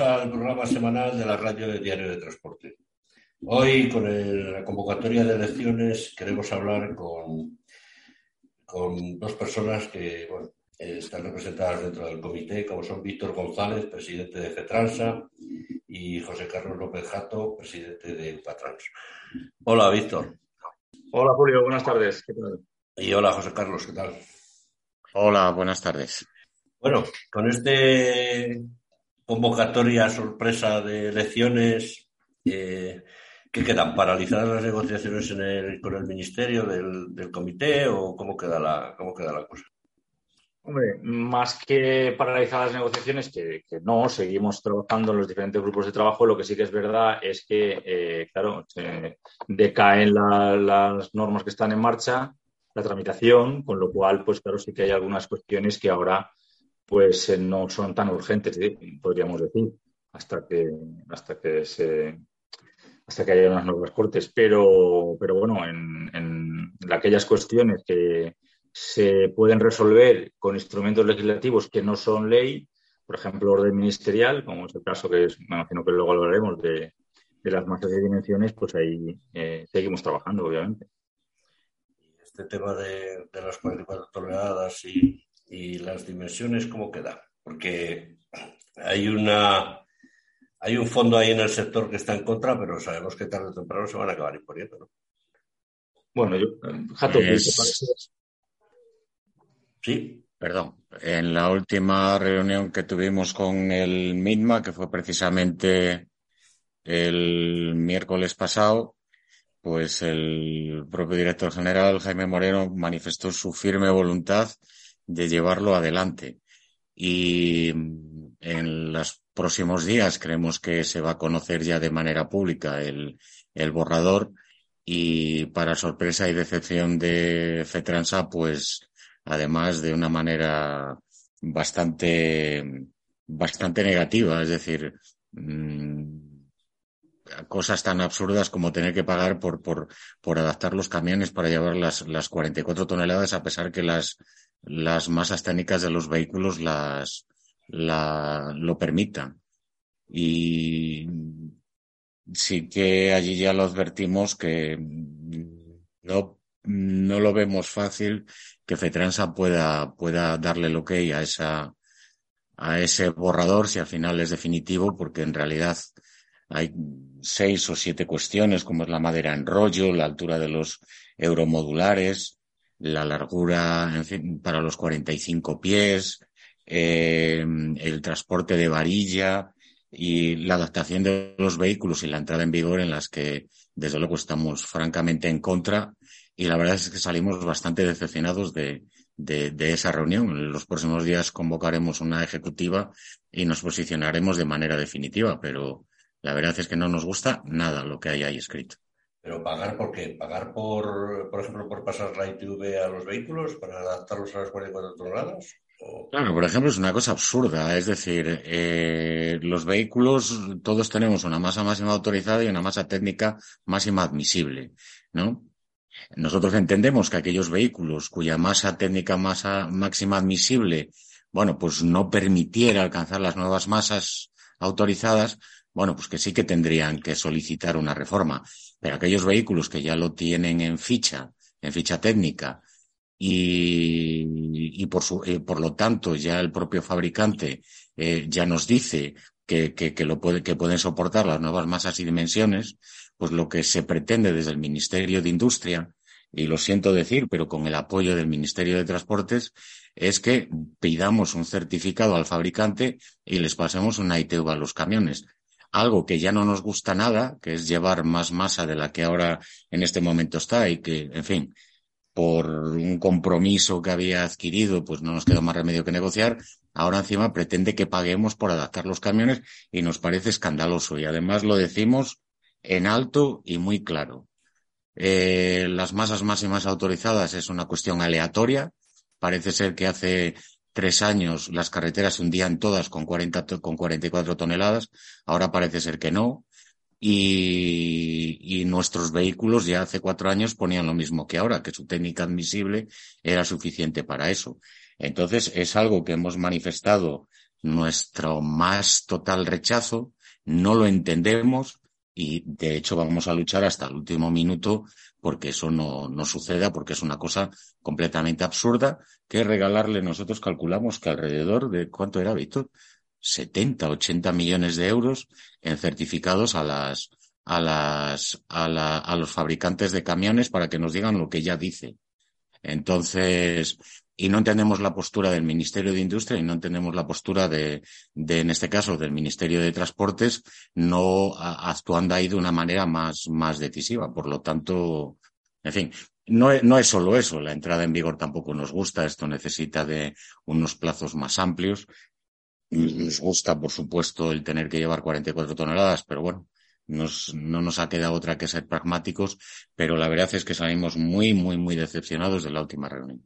Al programa semanal de la radio de Diario de Transporte. Hoy, con la convocatoria de elecciones, queremos hablar con, con dos personas que están representadas dentro del comité, como son Víctor González, presidente de FETRANSA, y José Carlos López Jato, presidente de Patrans. Hola, Víctor. Hola, Julio, buenas tardes. ¿Qué tal? Y hola, José Carlos, ¿qué tal? Hola, buenas tardes. Bueno, con este convocatoria sorpresa de elecciones, eh, ¿qué quedan? ¿Paralizadas las negociaciones con el Ministerio del, Comité o cómo queda la, cómo queda la cosa? Hombre, más que paralizar las negociaciones, que, no, seguimos trabajando en los diferentes grupos de trabajo. Lo que sí que es verdad es que, eh, claro, decaen las normas que están en marcha, la tramitación, con lo cual, pues claro, sí que hay algunas cuestiones que ahora pues eh, no son tan urgentes, podríamos decir, hasta que, hasta que se hasta que haya unas nuevas cortes. Pero, pero bueno, en, en aquellas cuestiones que se pueden resolver con instrumentos legislativos que no son ley, por ejemplo, orden ministerial, como es el caso que me imagino que luego hablaremos de, de las masas de dimensiones, pues ahí eh, seguimos trabajando, obviamente. Este tema de, de las 44 toneladas y, y las dimensiones, ¿cómo queda? Porque hay una hay un fondo ahí en el sector que está en contra, pero sabemos que tarde o temprano se van a acabar imponiendo, ¿no? Bueno, yo, Jato, pues, Sí. Perdón. En la última reunión que tuvimos con el MINMA, que fue precisamente el miércoles pasado, pues el propio director general, Jaime Moreno, manifestó su firme voluntad de llevarlo adelante. Y en los próximos días creemos que se va a conocer ya de manera pública el, el borrador y para sorpresa y decepción de FETRANSA, pues además de una manera bastante, bastante negativa, es decir, mmm, cosas tan absurdas como tener que pagar por, por, por adaptar los camiones para llevar las, las 44 toneladas, a pesar que las, las masas técnicas de los vehículos las, la, lo permitan. Y sí que allí ya lo advertimos que no, no lo vemos fácil que Fetransa pueda, pueda darle lo que a esa, a ese borrador si al final es definitivo, porque en realidad hay seis o siete cuestiones, como es la madera en rollo, la altura de los euromodulares, la largura, en fin, para los 45 pies, eh, el transporte de varilla y la adaptación de los vehículos y la entrada en vigor en las que, desde luego, estamos francamente en contra y la verdad es que salimos bastante decepcionados de, de, de, esa reunión. En los próximos días convocaremos una ejecutiva y nos posicionaremos de manera definitiva, pero la verdad es que no nos gusta nada lo que hay ahí escrito. ¿Pero pagar por qué? ¿Pagar por, por ejemplo, por pasar la ITV a los vehículos para adaptarlos a las 44 toneladas? ¿O... Claro, por ejemplo, es una cosa absurda. Es decir, eh, los vehículos, todos tenemos una masa máxima autorizada y una masa técnica máxima admisible, ¿no? Nosotros entendemos que aquellos vehículos cuya masa técnica masa máxima admisible, bueno, pues no permitiera alcanzar las nuevas masas autorizadas, bueno, pues que sí que tendrían que solicitar una reforma. Pero aquellos vehículos que ya lo tienen en ficha, en ficha técnica, y, y por, su, eh, por lo tanto ya el propio fabricante eh, ya nos dice que, que, que, lo puede, que pueden soportar las nuevas masas y dimensiones, pues lo que se pretende desde el Ministerio de Industria, y lo siento decir, pero con el apoyo del Ministerio de Transportes, es que pidamos un certificado al fabricante y les pasemos una ITV a los camiones. Algo que ya no nos gusta nada, que es llevar más masa de la que ahora en este momento está y que, en fin, por un compromiso que había adquirido, pues no nos queda más remedio que negociar. Ahora encima pretende que paguemos por adaptar los camiones y nos parece escandaloso. Y además lo decimos en alto y muy claro. Eh, las masas máximas autorizadas es una cuestión aleatoria. Parece ser que hace tres años las carreteras hundían todas con, 40, con 44 toneladas. Ahora parece ser que no. Y, y, nuestros vehículos ya hace cuatro años ponían lo mismo que ahora, que su técnica admisible era suficiente para eso. Entonces, es algo que hemos manifestado nuestro más total rechazo, no lo entendemos y de hecho vamos a luchar hasta el último minuto porque eso no, no suceda, porque es una cosa completamente absurda que regalarle nosotros calculamos que alrededor de, ¿cuánto era, Víctor? 70, 80 millones de euros en certificados a las, a las, a, la, a los fabricantes de camiones para que nos digan lo que ya dice. Entonces, y no entendemos la postura del Ministerio de Industria y no entendemos la postura de, de en este caso, del Ministerio de Transportes, no actuando ahí de una manera más, más decisiva. Por lo tanto, en fin, no, no es solo eso, la entrada en vigor tampoco nos gusta, esto necesita de unos plazos más amplios. Nos gusta, por supuesto, el tener que llevar 44 toneladas, pero bueno, nos, no nos ha quedado otra que ser pragmáticos, pero la verdad es que salimos muy, muy, muy decepcionados de la última reunión.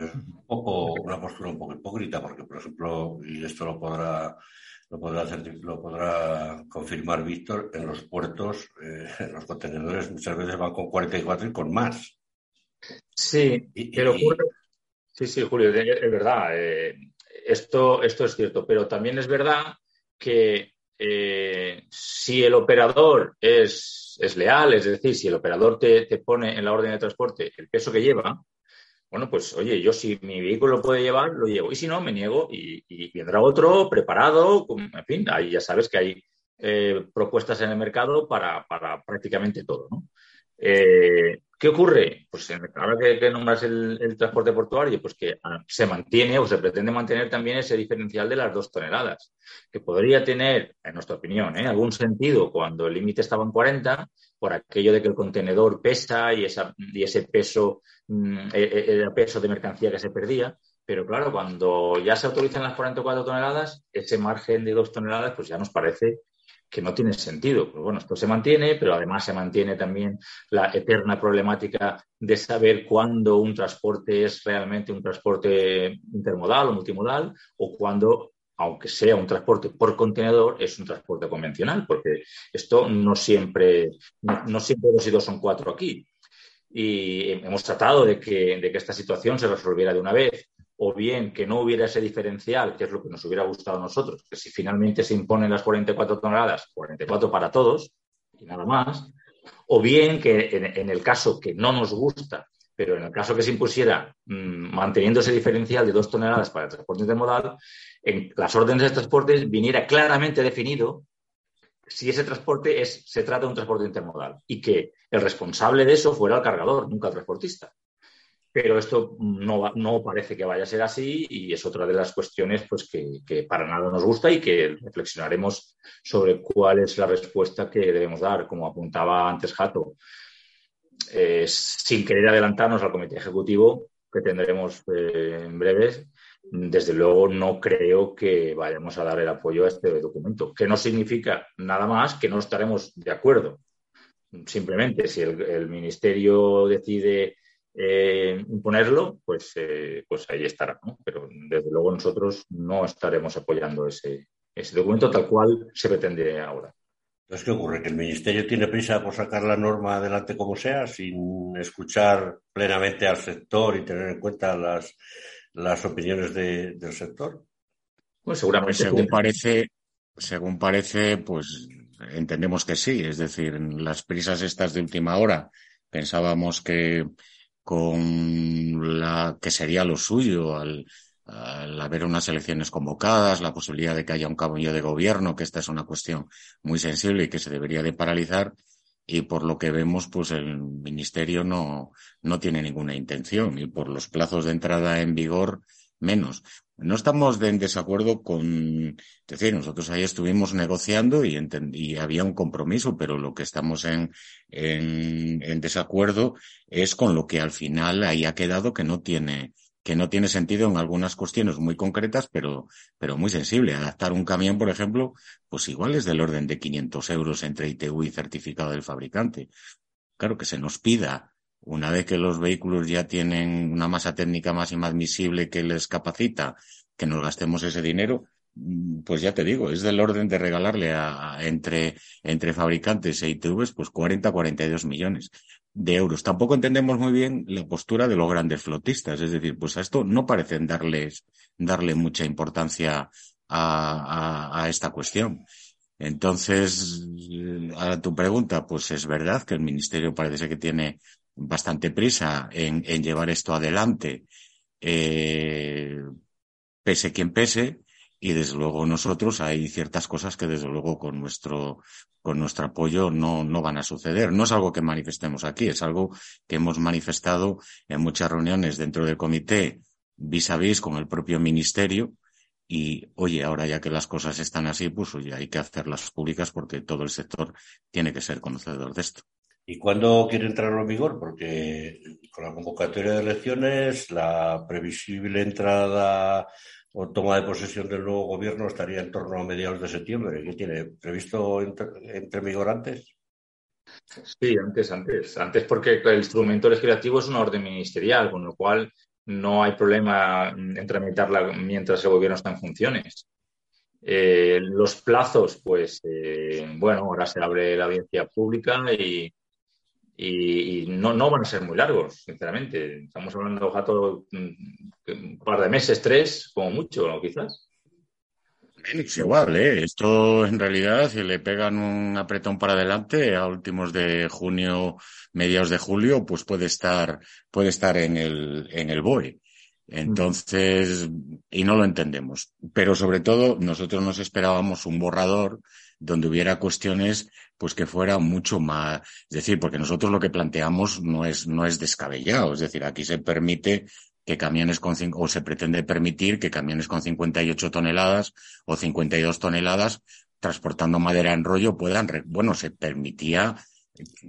Es un poco, una postura un poco hipócrita, porque, por ejemplo, y esto lo podrá, lo podrá, hacer, lo podrá confirmar Víctor, en los puertos, eh, los contenedores muchas veces van con 44 y con más. Sí, y, pero y... Sí, sí, Julio, es verdad. Eh, esto, esto es cierto, pero también es verdad que eh, si el operador es, es, leal, es decir, si el operador te, te, pone en la orden de transporte el peso que lleva, bueno, pues oye, yo si mi vehículo lo puede llevar, lo llevo. Y si no, me niego y, y vendrá otro preparado. Con, en fin, ahí ya sabes que hay eh, propuestas en el mercado para, para prácticamente todo. ¿no? Eh, ¿Qué ocurre? Pues ahora que, nombras el, transporte portuario, pues que se mantiene o se pretende mantener también ese diferencial de las dos toneladas, que podría tener, en nuestra opinión, ¿eh? algún sentido cuando el límite estaba en 40, por aquello de que el contenedor pesa y, ese peso, mmm, el peso de mercancía que se perdía. Pero claro, cuando ya se autorizan las 44 toneladas, ese margen de dos toneladas, pues ya nos parece que no tiene sentido. Pues bueno, esto se mantiene, pero además se mantiene también la eterna problemática de saber cuándo un transporte es realmente un transporte intermodal o multimodal o cuándo, aunque sea un transporte por contenedor, es un transporte convencional, porque esto no siempre, no siempre dos y dos son cuatro aquí. Y hemos tratado de que, de que esta situación se resolviera de una vez o bien que no hubiera ese diferencial, que es lo que nos hubiera gustado a nosotros, que si finalmente se imponen las 44 toneladas, 44 para todos y nada más, o bien que en, el caso que no nos gusta, pero en el caso que se impusiera mmm, manteniendo ese diferencial de dos toneladas para el transporte intermodal, en las órdenes de transporte viniera claramente definido si ese transporte es, se trata de un transporte intermodal y que el responsable de eso fuera el cargador, nunca el transportista pero esto no, parece que vaya a ser así y es otra de las cuestiones pues, que, para nada nos gusta y que reflexionaremos sobre cuál es la respuesta que debemos dar, como apuntaba antes Jato. Eh, sin querer adelantarnos al comité ejecutivo que tendremos eh, en breves, desde luego no creo que vayamos a dar el apoyo a este documento, que no significa nada más que no estaremos de acuerdo. Simplemente, si el Ministerio decide eh, imponerlo, pues, eh, pues ahí estará. ¿no? Pero desde luego nosotros no estaremos apoyando ese, ese documento tal cual se pretende ahora. Entonces, ¿qué ocurre? ¿Que el Ministerio tiene prisa por sacar la norma adelante como sea, sin escuchar plenamente al sector y tener en cuenta las, las opiniones de, del sector? Pues seguramente. Según parece, según parece, pues entendemos que sí. Es decir, las prisas estas de última hora pensábamos que con la que sería lo suyo al, al haber unas elecciones convocadas, la posibilidad de que haya un cambio de gobierno, que esta es una cuestión muy sensible y que se debería de paralizar. Y por lo que vemos, pues el ministerio no, no tiene ninguna intención y por los plazos de entrada en vigor menos. No estamos en desacuerdo con, es decir, nosotros ahí estuvimos negociando y, había un compromiso, pero lo que estamos en, en, en, desacuerdo es con lo que al final ahí ha quedado que no tiene, que no tiene sentido en algunas cuestiones muy concretas, pero, pero muy sensible. Adaptar un camión, por ejemplo, pues igual es del orden de 500 euros entre ITU y certificado del fabricante. Claro que se nos pida una vez que los vehículos ya tienen una masa técnica máxima admisible que les capacita, que nos gastemos ese dinero, mm, pues ya te digo, es del orden de regalarle a, a entre, entre fabricantes e ITVs pues 40, 42 millones de euros. Tampoco entendemos muy bien la postura de los grandes flotistas, es decir, pues a esto no parecen darles, darle mucha importancia a, esta cuestión. Entonces, a tu pregunta, pues es verdad que el Ministerio parece que tiene bastante prisa en, llevar esto adelante, eh, pese quien pese, y desde luego nosotros hay ciertas cosas que desde luego con nuestro, con nuestro apoyo no, no van a suceder. No es algo que manifestemos aquí, es algo que hemos manifestado en muchas reuniones dentro del comité vis a vis con el propio ministerio. Y oye, ahora ya que las cosas están así, pues oye, hay que hacerlas públicas porque todo el sector tiene que ser conocedor de esto. ¿Y cuándo quiere entrar en vigor? Porque con la convocatoria de elecciones, la previsible entrada o toma de posesión del nuevo gobierno estaría en torno a mediados de septiembre. ¿Qué tiene previsto entre, entre vigor antes? Sí, antes, antes. Antes porque el instrumento legislativo es una orden ministerial, con lo cual no hay problema en tramitarla mientras el gobierno está en funciones. Eh, los plazos, pues, eh, bueno, ahora se abre la audiencia pública y, y, no, no, van a ser muy largos, sinceramente. Estamos hablando, Jato, mm, un par de meses, tres, como mucho, ¿no? quizás. Es igual, ¿eh? Esto en realidad, si le pegan un apretón para adelante a últimos de junio, mediados de julio, pues puede estar, puede estar en el, en el BOE. Entonces, y no lo entendemos. Pero sobre todo, nosotros nos esperábamos un borrador donde hubiera cuestiones pues que fuera mucho más, es decir, porque nosotros lo que planteamos no es, no es descabellado, es decir, aquí se permite que camiones con, o se pretende permitir que camiones con 58 toneladas o 52 toneladas transportando madera en rollo puedan, bueno, se permitía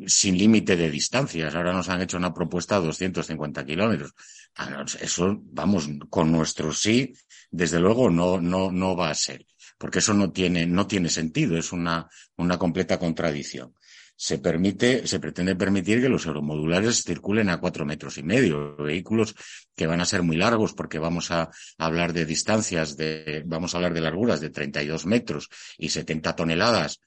sin límite de distancias. Ahora nos han hecho una propuesta de 250 kilómetros. Ah, eso, vamos, con nuestro sí, desde luego no, no, no va a ser porque eso no tiene, no tiene sentido, es una, una completa contradicción. Se permite, se pretende permitir que los euromodulares circulen a cuatro metros y medio, vehículos que van a ser muy largos porque vamos a hablar de distancias de, vamos a hablar de larguras de 32 metros y 70 toneladas.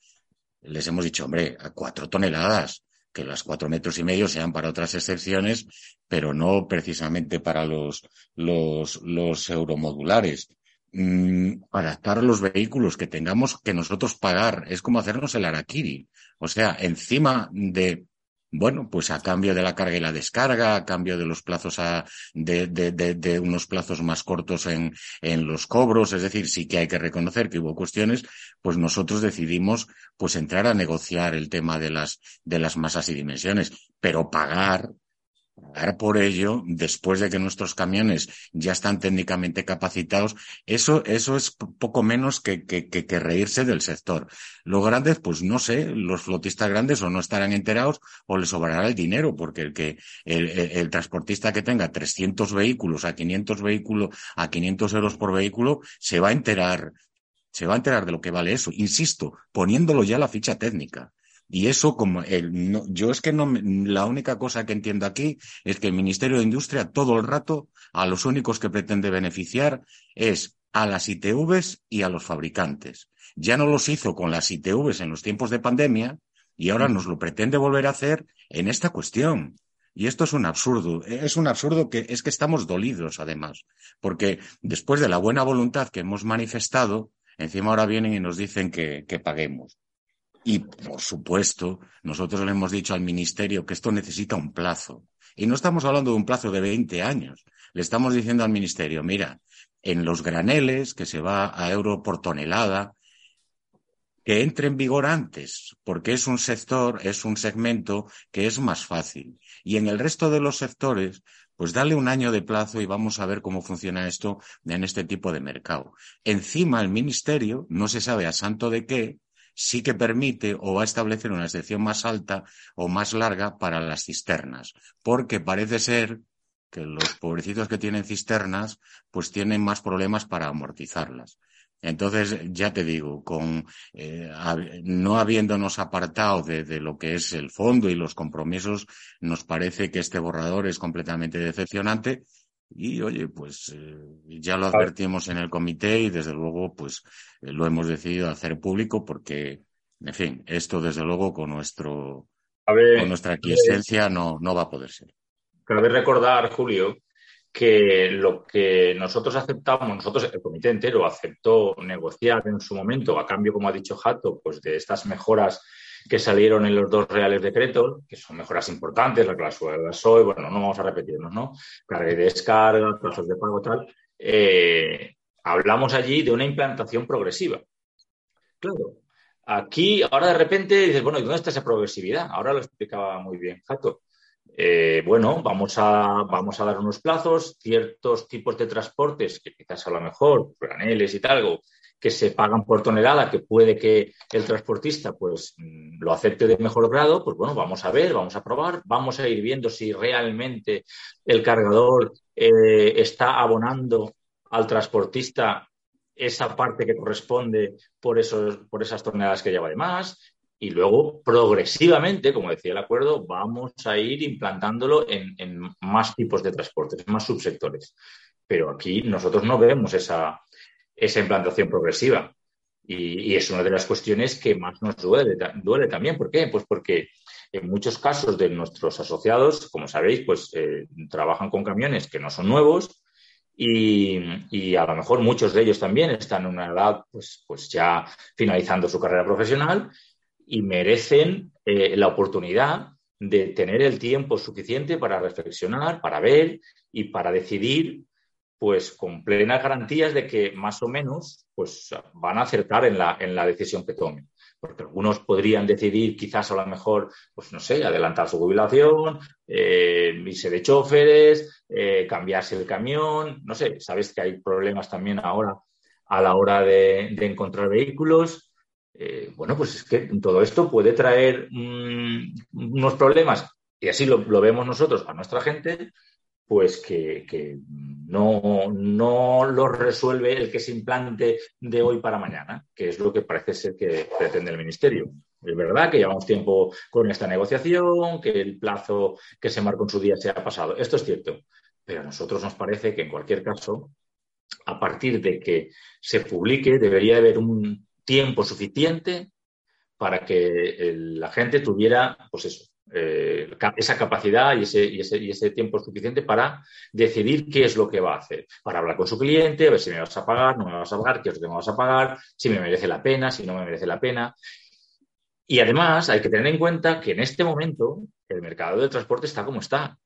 Les hemos dicho, hombre, a cuatro toneladas, que las cuatro metros y medio sean para otras excepciones, pero no precisamente para los, los, los euromodulares. Mm, adaptar los vehículos que tengamos que nosotros pagar. Es como hacernos el araquiri. O sea, encima de, bueno, pues a cambio de la carga y la descarga, a cambio de los plazos a, de, de, de, de, unos plazos más cortos en, en los cobros. Es decir, sí que hay que reconocer que hubo cuestiones, pues nosotros decidimos pues entrar a negociar el tema de las, de las masas y dimensiones, pero pagar pagar por ello, después de que nuestros camiones ya están técnicamente capacitados, eso, eso es poco menos que, que, que, reírse del sector. Los grandes, pues no sé, los flotistas grandes o no estarán enterados o les sobrará el dinero, porque el que, el, el, transportista que tenga 300 vehículos a 500 vehículos, a 500 euros por vehículo, se va a enterar, se va a enterar de lo que vale eso. Insisto, poniéndolo ya la ficha técnica. Y eso, como el, no, yo es que no, la única cosa que entiendo aquí es que el Ministerio de Industria todo el rato a los únicos que pretende beneficiar es a las ITVs y a los fabricantes. Ya no los hizo con las ITVs en los tiempos de pandemia y ahora nos lo pretende volver a hacer en esta cuestión. Y esto es un absurdo. Es un absurdo que es que estamos dolidos, además, porque después de la buena voluntad que hemos manifestado, encima ahora vienen y nos dicen que, que paguemos. Y, por supuesto, nosotros le hemos dicho al Ministerio que esto necesita un plazo. Y no estamos hablando de un plazo de 20 años. Le estamos diciendo al Ministerio, mira, en los graneles, que se va a euro por tonelada, que entre en vigor antes, porque es un sector, es un segmento que es más fácil. Y en el resto de los sectores, pues dale un año de plazo y vamos a ver cómo funciona esto en este tipo de mercado. Encima, el Ministerio no se sabe a santo de qué, sí que permite o va a establecer una excepción más alta o más larga para las cisternas, porque parece ser que los pobrecitos que tienen cisternas pues tienen más problemas para amortizarlas. Entonces, ya te digo, con eh, no habiéndonos apartado de, de, lo que es el fondo y los compromisos, nos parece que este borrador es completamente decepcionante y oye, pues eh, ya lo advertimos en el comité y desde luego pues eh, lo hemos decidido hacer público porque, en fin, esto desde luego con nuestro con nuestra quiesencia no, no va a poder ser. Cabe recordar, Julio, que lo que nosotros aceptamos, nosotros, el comité entero aceptó negociar en su momento, a cambio, como ha dicho Jato, pues de estas mejoras que salieron en los dos reales decretos, que son mejoras importantes, la cláusula de SOE, bueno, no vamos a repetirnos, ¿no? Carga y descarga, plazos de pago, tal. Eh, hablamos allí de una implantación progresiva. Claro, aquí ahora de repente dices, bueno, ¿y dónde está esa progresividad? Ahora lo explicaba muy bien Jato. Eh, bueno, vamos a, vamos a dar unos plazos, ciertos tipos de transportes que quizás a lo mejor, graneles y tal, que se pagan por tonelada, que puede que el transportista pues mm, lo acepte de mejor grado, pues bueno, vamos a ver, vamos a probar, vamos a ir viendo si realmente el cargador eh, está abonando al transportista esa parte que corresponde por, esos, por esas toneladas que lleva de más, y luego progresivamente, como decía el acuerdo, vamos a ir implantándolo en, más tipos de transportes, en más subsectores. Pero aquí nosotros no vemos esa, esa implantación progresiva. Y, es una de las cuestiones que más nos duele, duele también. ¿Por qué? Pues porque en muchos casos de nuestros asociados, como sabéis, pues eh, trabajan con camiones que no son nuevos y, y, a lo mejor muchos de ellos también están en una edad pues, pues ya finalizando su carrera profesional y merecen eh, la oportunidad de tener el tiempo suficiente para reflexionar, para ver y para decidir, pues con plenas garantías de que más o menos pues, van a acertar en la, en la decisión que tomen. Porque algunos podrían decidir quizás a lo mejor, pues no sé, adelantar su jubilación, eh, irse de choferes, eh, cambiarse el camión, no sé, sabes que hay problemas también ahora a la hora de encontrar vehículos. Eh, bueno, pues es que todo esto puede traer mm, unos problemas, y así lo, vemos nosotros a nuestra gente, pues que, no, no lo resuelve el que se implante de hoy para mañana, que es lo que parece ser que pretende el Ministerio. Es verdad que llevamos tiempo con esta negociación, que el plazo que se marcó en su día se ha pasado. Esto es cierto, pero a nosotros nos parece que en cualquier caso, a partir de que se publique, debería haber un tiempo suficiente para que la gente tuviera, pues eso, eh, esa capacidad y ese, y, ese, y ese, tiempo suficiente para decidir qué es lo que va a hacer, para hablar con su cliente, a ver si me vas a pagar, no me vas a pagar, qué es lo que me vas a pagar, si me merece la pena, si no me merece la pena. Y además hay que tener en cuenta que en este momento el mercado del transporte está como está.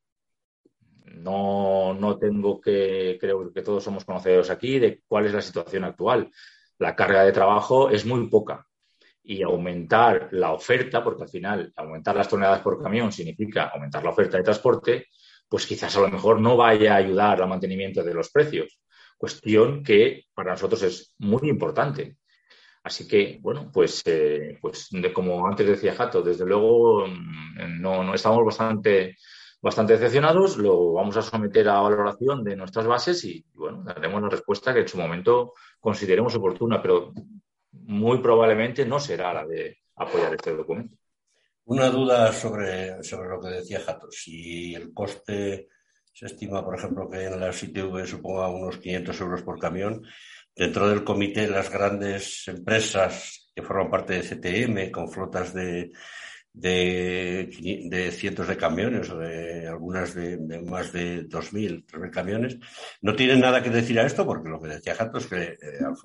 No, no tengo que, creo que todos somos conocedores aquí de cuál es la situación actual la carga de trabajo es muy poca. Y aumentar la oferta, porque al final aumentar las toneladas por camión significa aumentar la oferta de transporte, pues quizás a lo mejor no vaya a ayudar al mantenimiento de los precios. Cuestión que para nosotros es muy importante. Así que, bueno, pues, eh, pues como antes decía Jato, desde luego mm, no, no estamos bastante, bastante decepcionados, lo vamos a someter a valoración de nuestras bases y, bueno, daremos la respuesta que en su momento consideremos oportuna, pero muy probablemente no será la de apoyar este documento. Una duda sobre, sobre lo que decía Jato. Si el coste se estima, por ejemplo, que en la ITV suponga unos 500 euros por camión, dentro del comité las grandes empresas que forman parte de CTM, con flotas de, de, cientos de camiones o de algunas de, más de 2.000, 3.000 camiones, no tienen nada que decir a esto porque lo que decía Jato es que eh,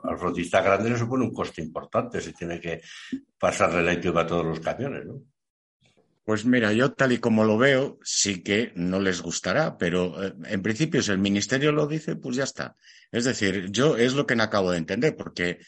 al, flotista grande le supone un coste importante si tiene que pasarle la ITV a todos los camiones, ¿no? Pues mira, yo tal y como lo veo, sí que no les gustará, pero eh, en principio si el ministerio lo dice, pues ya está. Es decir, yo es lo que no acabo de entender, porque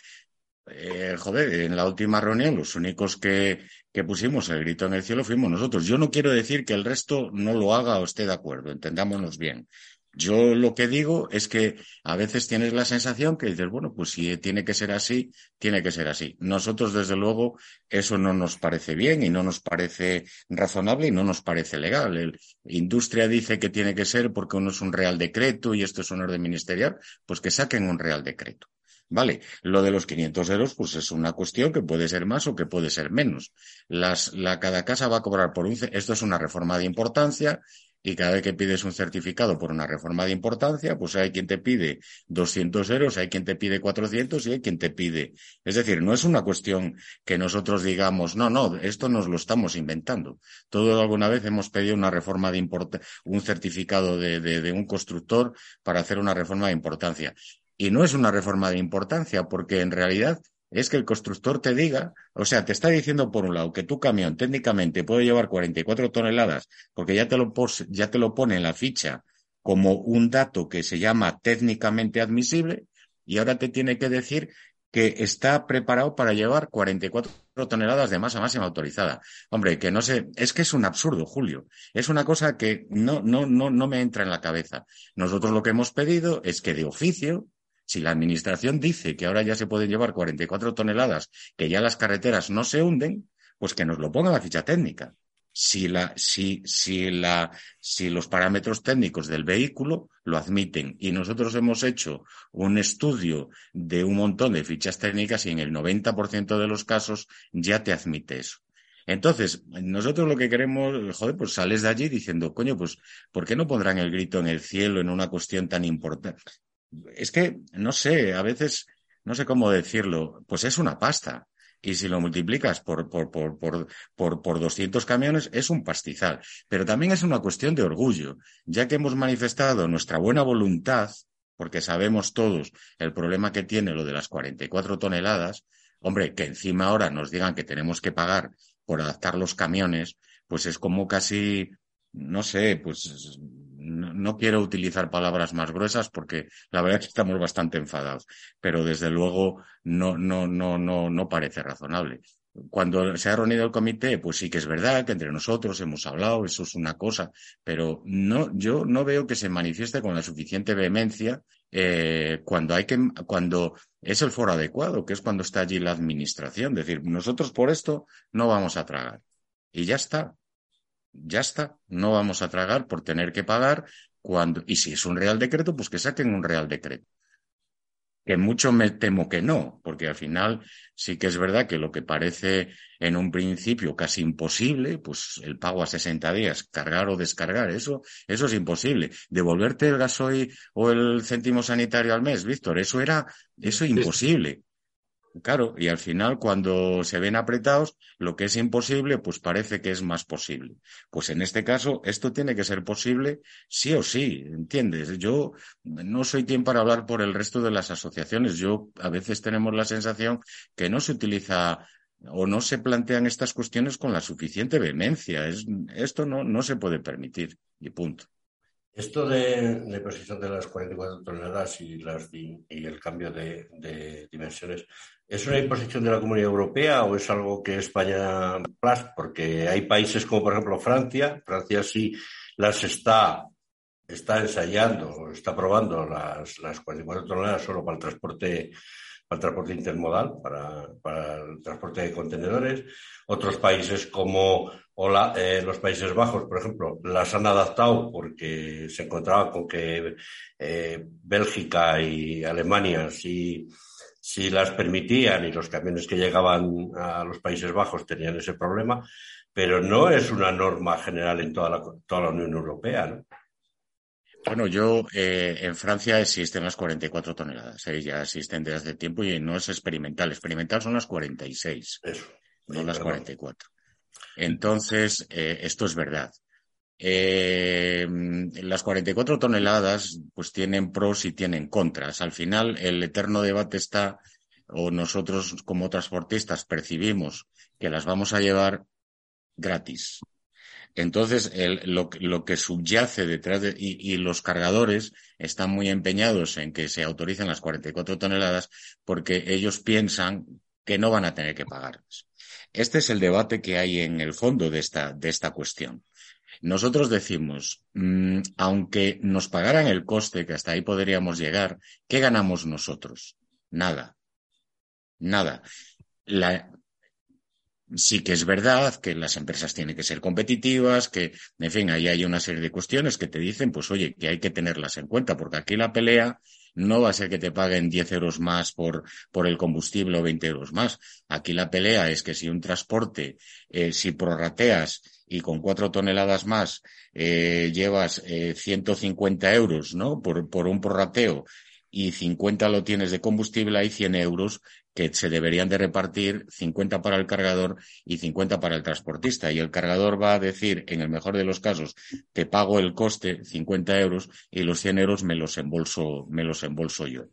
eh, joder, en la última reunión los únicos que, que, pusimos el grito en el cielo fuimos nosotros. Yo no quiero decir que el resto no lo haga o esté de acuerdo, entendámonos bien. Yo lo que digo es que a veces tienes la sensación que dices, bueno, pues si tiene que ser así, tiene que ser así. Nosotros, desde luego, eso no nos parece bien y no nos parece razonable y no nos parece legal. El, industria dice que tiene que ser porque uno es un real decreto y esto es un orden ministerial, pues que saquen un real decreto. Vale, lo de los 500 euros, pues es una cuestión que puede ser más o que puede ser menos. Las, la, cada casa va a cobrar por un... Esto es una reforma de importancia. y cada vez que pides un certificado por una reforma de importancia, pues hay quien te pide 200 euros, hay quien te pide 400 y hay quien te pide. Es decir, no es una cuestión que nosotros digamos, no, no, esto nos lo estamos inventando. Todos alguna vez hemos pedido una reforma de un certificado de, de un constructor para hacer una reforma de importancia. Y no es una reforma de importancia porque en realidad es que el constructor te diga, o sea, te está diciendo por un lado que tu camión técnicamente puede llevar 44 toneladas porque ya te lo, ya te lo pone en la ficha como un dato que se llama técnicamente admisible y ahora te tiene que decir que está preparado para llevar 44 toneladas de masa máxima autorizada. Hombre, que no sé, es que es un absurdo, Julio. Es una cosa que no, no, no, no me entra en la cabeza. Nosotros lo que hemos pedido es que de oficio si la Administración dice que ahora ya se pueden llevar 44 toneladas, que ya las carreteras no se hunden, pues que nos lo ponga la ficha técnica. Si, la, si, si, la, si los parámetros técnicos del vehículo lo admiten y nosotros hemos hecho un estudio de un montón de fichas técnicas y en el 90% de los casos ya te admite eso. Entonces, nosotros lo que queremos, joder, pues sales de allí diciendo, coño, pues, ¿por qué no pondrán el grito en el cielo en una cuestión tan importante? Es que, no sé, a veces, no sé cómo decirlo, pues es una pasta. Y si lo multiplicas por, por, por, por, por, por 200 camiones, es un pastizal. Pero también es una cuestión de orgullo, ya que hemos manifestado nuestra buena voluntad, porque sabemos todos el problema que tiene lo de las 44 toneladas, hombre, que encima ahora nos digan que tenemos que pagar por adaptar los camiones, pues es como casi, no sé, pues no, quiero utilizar palabras más gruesas porque la verdad es que estamos bastante enfadados, pero desde luego no, no, no, no, no parece razonable. Cuando se ha reunido el comité, pues sí que es verdad que entre nosotros hemos hablado, eso es una cosa, pero no, yo no veo que se manifieste con la suficiente vehemencia eh, cuando hay que, cuando es el foro adecuado, que es cuando está allí la administración. Decir, nosotros por esto no vamos a tragar. Y ya está ya está, no vamos a tragar por tener que pagar cuando, y si es un real decreto, pues que saquen un real decreto. Que mucho me temo que no, porque al final sí que es verdad que lo que parece en un principio casi imposible, pues el pago a 60 días, cargar o descargar, eso, eso es imposible. Devolverte el gasoil o el céntimo sanitario al mes, Víctor, eso era, eso es imposible. Claro, y al final cuando se ven apretados, lo que es imposible, pues parece que es más posible. Pues en este caso, esto tiene que ser posible sí o sí, ¿entiendes? Yo no soy quien para hablar por el resto de las asociaciones. Yo a veces tenemos la sensación que no se utiliza o no se plantean estas cuestiones con la suficiente vehemencia. Es, esto no, no se puede permitir, y punto. Esto de la imposición de las 44 toneladas y, las, y el cambio de, dimensiones, ¿es una imposición de la Comunidad Europea o es algo que España plus? Porque hay países como, por ejemplo, Francia. Francia sí las está, está ensayando, está probando las, las 44 toneladas solo para el transporte para el transporte intermodal, para, para, el transporte de contenedores. Otros países como eh, los Países Bajos, por ejemplo, las han adaptado porque se encontraban con que eh, Bélgica y Alemania sí, sí las permitían y los camiones que llegaban a los Países Bajos tenían ese problema, pero no es una norma general en toda la, toda la Unión Europea. ¿no? Bueno, yo eh, en Francia existen las 44 toneladas, ¿eh? ya existen desde hace tiempo y no es experimental. Experimental son las 46, Eso. no las 44. Entonces, eh, esto es verdad. Eh, las 44 toneladas pues tienen pros y tienen contras. Al final, el eterno debate está, o nosotros como transportistas percibimos que las vamos a llevar gratis. Entonces, lo, que subyace detrás de, y, los cargadores están muy empeñados en que se autoricen las 44 toneladas porque ellos piensan que no van a tener que pagarlas. Este es el debate que hay en el fondo de esta, de esta cuestión. Nosotros decimos, mm, aunque nos pagaran el coste, que hasta ahí podríamos llegar, ¿qué ganamos nosotros? Nada. Nada. La, sí que es verdad que las empresas tienen que ser competitivas, que, en fin, ahí hay una serie de cuestiones que te dicen, pues oye, que hay que tenerlas en cuenta, porque aquí la pelea no va a ser que te paguen 10 euros más por, por el combustible o 20 euros más. Aquí la pelea es que si un transporte, eh, si prorrateas y con cuatro toneladas más eh, llevas eh, 150 euros, ¿no? Por, por un prorrateo y 50 lo tienes de combustible, hay 100 euros que se deberían de repartir 50 para el cargador y 50 para el transportista. Y el cargador va a decir, en el mejor de los casos, te pago el coste, 50 euros, y los 100 euros me los embolso, me los embolso yo.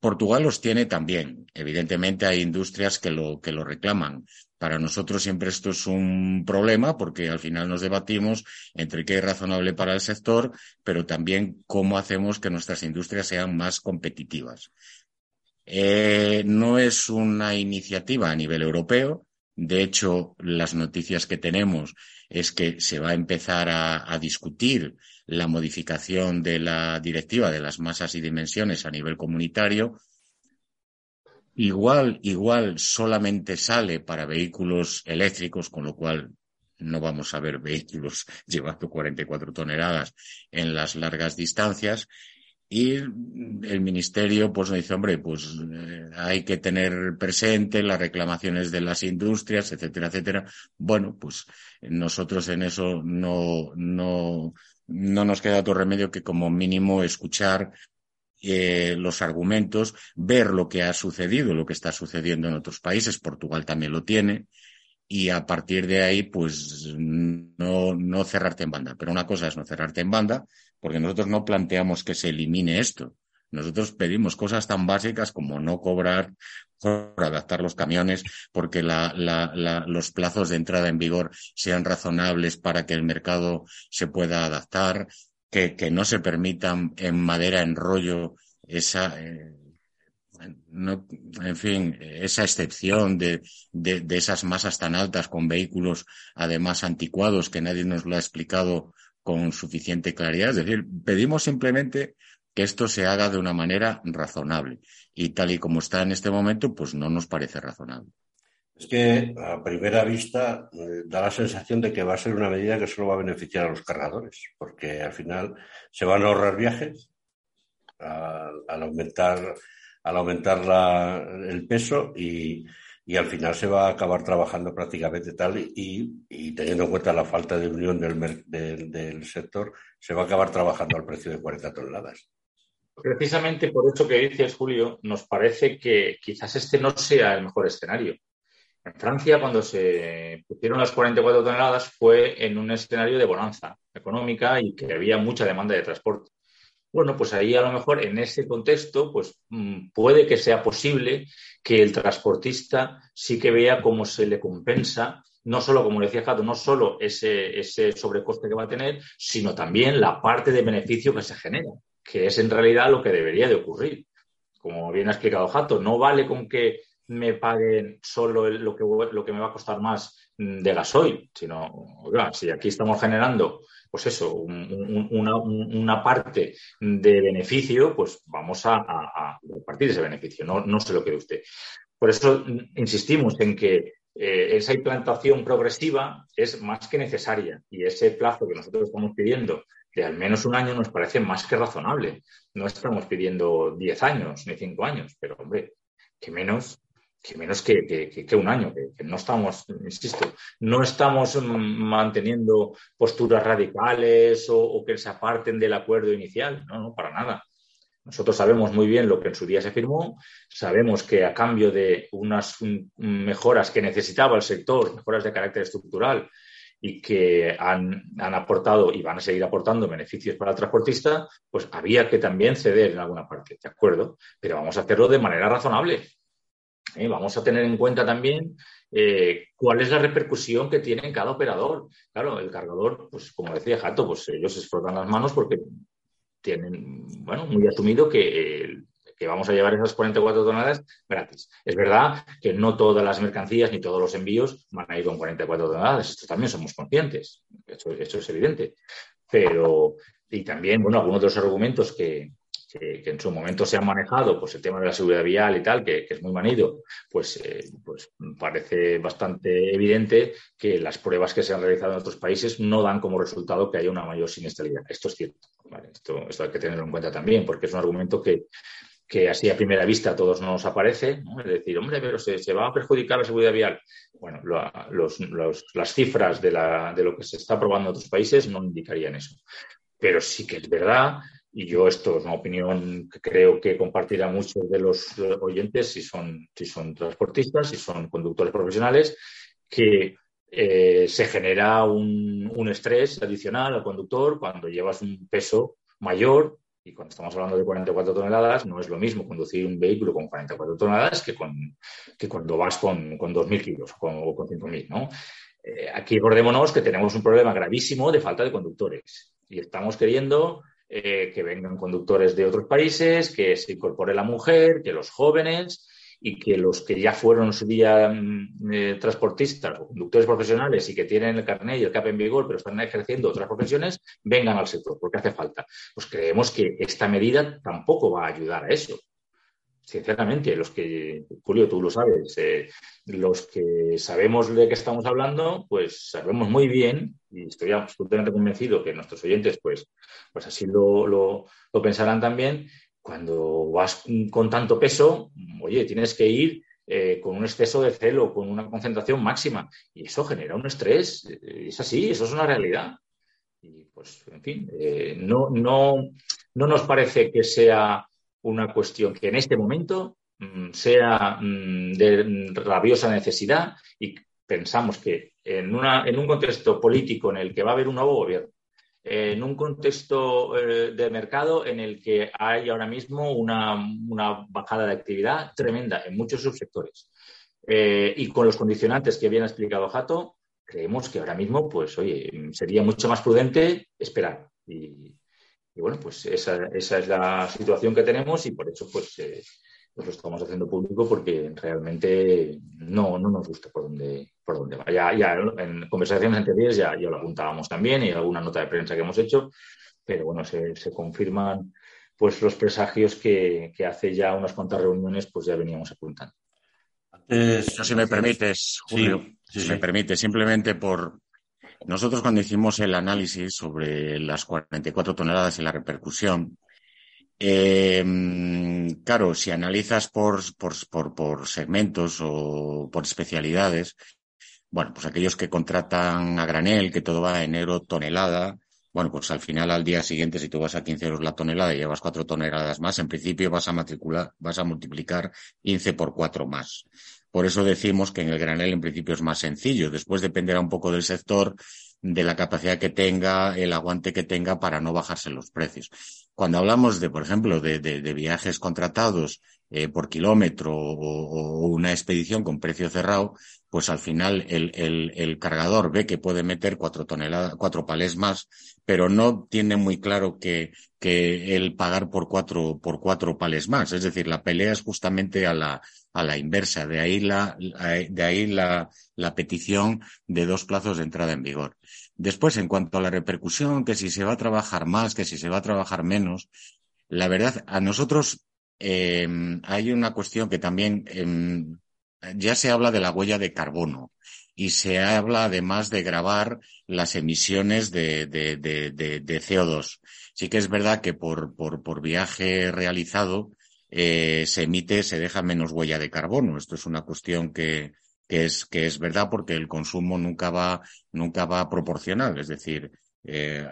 Portugal los tiene también. Evidentemente hay industrias que lo, que lo reclaman. Para nosotros siempre esto es un problema porque al final nos debatimos entre qué es razonable para el sector, pero también cómo hacemos que nuestras industrias sean más competitivas. Eh, no es una iniciativa a nivel europeo. De hecho, las noticias que tenemos es que se va a empezar a, a, discutir la modificación de la directiva de las masas y dimensiones a nivel comunitario. Igual, igual solamente sale para vehículos eléctricos, con lo cual no vamos a ver vehículos llevando 44 toneladas en las largas distancias y el ministerio pues nos dice, hombre, pues eh, hay que tener presente las reclamaciones de las industrias, etcétera, etcétera. Bueno, pues nosotros en eso no, no, no nos queda otro remedio que como mínimo escuchar eh, los argumentos, ver lo que ha sucedido, lo que está sucediendo en otros países. Portugal también lo tiene. Y a partir de ahí, pues no, no cerrarte en banda. Pero una cosa es no cerrarte en banda porque nosotros no planteamos que se elimine esto. Nosotros pedimos cosas tan básicas como no cobrar adaptar los camiones, porque la, la, la, los plazos de entrada en vigor sean razonables para que el mercado se pueda adaptar, que, que no se permitan en madera en rollo esa, eh, en fin, esa excepción de, de, esas masas tan altas con vehículos además anticuados que nadie nos lo ha explicado con suficiente claridad. Es decir, pedimos simplemente que esto se haga de una manera razonable. Y tal y como está en este momento, pues no nos parece razonable. Es que a primera vista eh, da la sensación de que va a ser una medida que solo va a beneficiar a los cargadores, porque al final se van a ahorrar viajes al aumentar, al aumentar la, el peso y, y al final se va a acabar trabajando prácticamente tal y, y teniendo en cuenta la falta de unión del, del, del, sector, se va a acabar trabajando al precio de 40 toneladas. Precisamente por eso que dices, Julio, nos parece que quizás este no sea el mejor escenario. En Francia, cuando se pusieron las 44 toneladas, fue en un escenario de bonanza económica y que había mucha demanda de transporte. Bueno, pues ahí a lo mejor en ese contexto, pues mm, puede que sea posible que el transportista sí que vea cómo se le compensa, no solo, como decía Jato, no solo ese, ese sobrecoste que va a tener, sino también la parte de beneficio que se genera, que es en realidad lo que debería de ocurrir. Como bien ha explicado Jato, no vale con que me paguen solo lo, que, lo que me va a costar más mm, de gasoil, sino, oiga, si aquí estamos generando pues eso, un, un, una, parte de beneficio, pues vamos a, a, a partir de ese beneficio, no, no se lo quede usted. Por eso insistimos en que eh, esa implantación progresiva es más que necesaria y ese plazo que nosotros estamos pidiendo de al menos un año nos parece más que razonable. No estamos pidiendo 10 años ni 5 años, pero hombre, que menos que menos que, que, un año, que, no estamos, insisto, no estamos manteniendo posturas radicales o, o, que se aparten del acuerdo inicial, no, no, para nada. Nosotros sabemos muy bien lo que en su día se firmó, sabemos que a cambio de unas mejoras que necesitaba el sector, mejoras de carácter estructural y que han, han aportado y van a seguir aportando beneficios para el transportista, pues había que también ceder en alguna parte, ¿de acuerdo? Pero vamos a hacerlo de manera razonable, Vamos a tener en cuenta también eh, cuál es la repercusión que tiene en cada operador. Claro, el cargador, pues como decía Jato, pues ellos se frotan las manos porque tienen, bueno, muy asumido que, eh, que vamos a llevar esas 44 toneladas gratis. Es verdad que no todas las mercancías ni todos los envíos van a ir con 44 toneladas. Esto también somos conscientes. Esto, esto es evidente. Pero, y también, bueno, algunos de los argumentos que, que, en su momento se han manejado, pues el tema de la seguridad vial y tal, que, es muy manido, pues, eh, pues parece bastante evidente que las pruebas que se han realizado en otros países no dan como resultado que haya una mayor siniestralidad. Esto es cierto. Esto, hay que tenerlo en cuenta también, porque es un argumento que, que así a primera vista a todos nos aparece, es decir, hombre, pero se, va a perjudicar la seguridad vial. Bueno, las cifras de, de, lo que se está probando en otros países no indicarían eso. Pero sí que es verdad y yo esto es una opinión que creo que compartirán muchos de los oyentes si son, si son transportistas, si son conductores profesionales, que eh, se genera un, un, estrés adicional al conductor cuando llevas un peso mayor y cuando estamos hablando de 44 toneladas no es lo mismo conducir un vehículo con 44 toneladas que, con, que cuando vas con, con 2.000 kilos o con, con 5.000. ¿no? Eh, aquí recordémonos que tenemos un problema gravísimo de falta de conductores y estamos queriendo eh, que vengan conductores de otros países, que se incorpore la mujer, que los jóvenes y que los que ya fueron su día mm, eh, transportistas conductores profesionales y que tienen el carnet y el CAP en vigor, pero están ejerciendo otras profesiones, vengan al sector, porque hace falta. Pues creemos que esta medida tampoco va a ayudar a eso sinceramente, los que, Julio, tú lo sabes, eh, los que sabemos de qué estamos hablando, pues sabemos muy bien, y estoy absolutamente convencido que nuestros oyentes, pues, pues así lo, lo, pensarán también, cuando vas con tanto peso, oye, tienes que ir eh, con un exceso de celo, con una concentración máxima, y eso genera un estrés, eh, es así, eso es una realidad. Y pues, en fin, no, no, no nos parece que sea una cuestión que en este momento mm, sea mm, de rabiosa necesidad y pensamos que en, una, en un contexto político en el que va a haber un nuevo gobierno, en un contexto eh, de mercado en el que hay ahora mismo una, bajada de actividad tremenda en muchos subsectores. Eh, y con los condicionantes que bien ha explicado Jato, creemos que ahora mismo, pues, oye, sería mucho más prudente esperar. Y, y bueno, pues esa, esa, es la situación que tenemos y por eso pues, eh, pues, lo estamos haciendo público porque realmente no, no nos gusta por dónde, por dónde va. Ya, ya en conversaciones anteriores ya, ya lo apuntábamos también y alguna nota de prensa que hemos hecho, pero bueno, se, se confirman pues los presagios que, que, hace ya unas cuantas reuniones pues ya veníamos apuntando. si me permites, Julio, si me permite, simplemente por, nosotros cuando hicimos el análisis sobre las 44 toneladas y la repercusión, em, claro, si analizas por, por, por, segmentos o por especialidades, bueno, pues aquellos que contratan a granel, que todo va en negro tonelada, bueno, pues al final, al día siguiente, si tú vas a 15 euros la tonelada y llevas cuatro toneladas más, en principio vas a matricular, vas a multiplicar 15 por cuatro más. Por eso decimos que en el granel en principio es más sencillo. Después dependerá un poco del sector, de la capacidad que tenga, el aguante que tenga para no bajarse los precios. Cuando hablamos de, por ejemplo, de, viajes contratados eh, por kilómetro o, una expedición con precio cerrado, pues al final el, el, cargador ve que puede meter cuatro toneladas, cuatro palés más, pero no tiene muy claro que, que el pagar por cuatro, por cuatro pales más. Es decir, la pelea es justamente a la, a la inversa. De ahí la, de ahí la, la petición de dos plazos de entrada en vigor. Después, en cuanto a la repercusión, que si se va a trabajar más, que si se va a trabajar menos, la verdad, a nosotros eh, hay una cuestión que también eh, ya se habla de la huella de carbono y se habla además de grabar las emisiones de, de, de, de CO2. Sí que es verdad que por, por, por viaje realizado eh, se emite, se deja menos huella de carbono. Esto es una cuestión que, que es, que es verdad porque el consumo nunca va, nunca va proporcional, es decir, eh,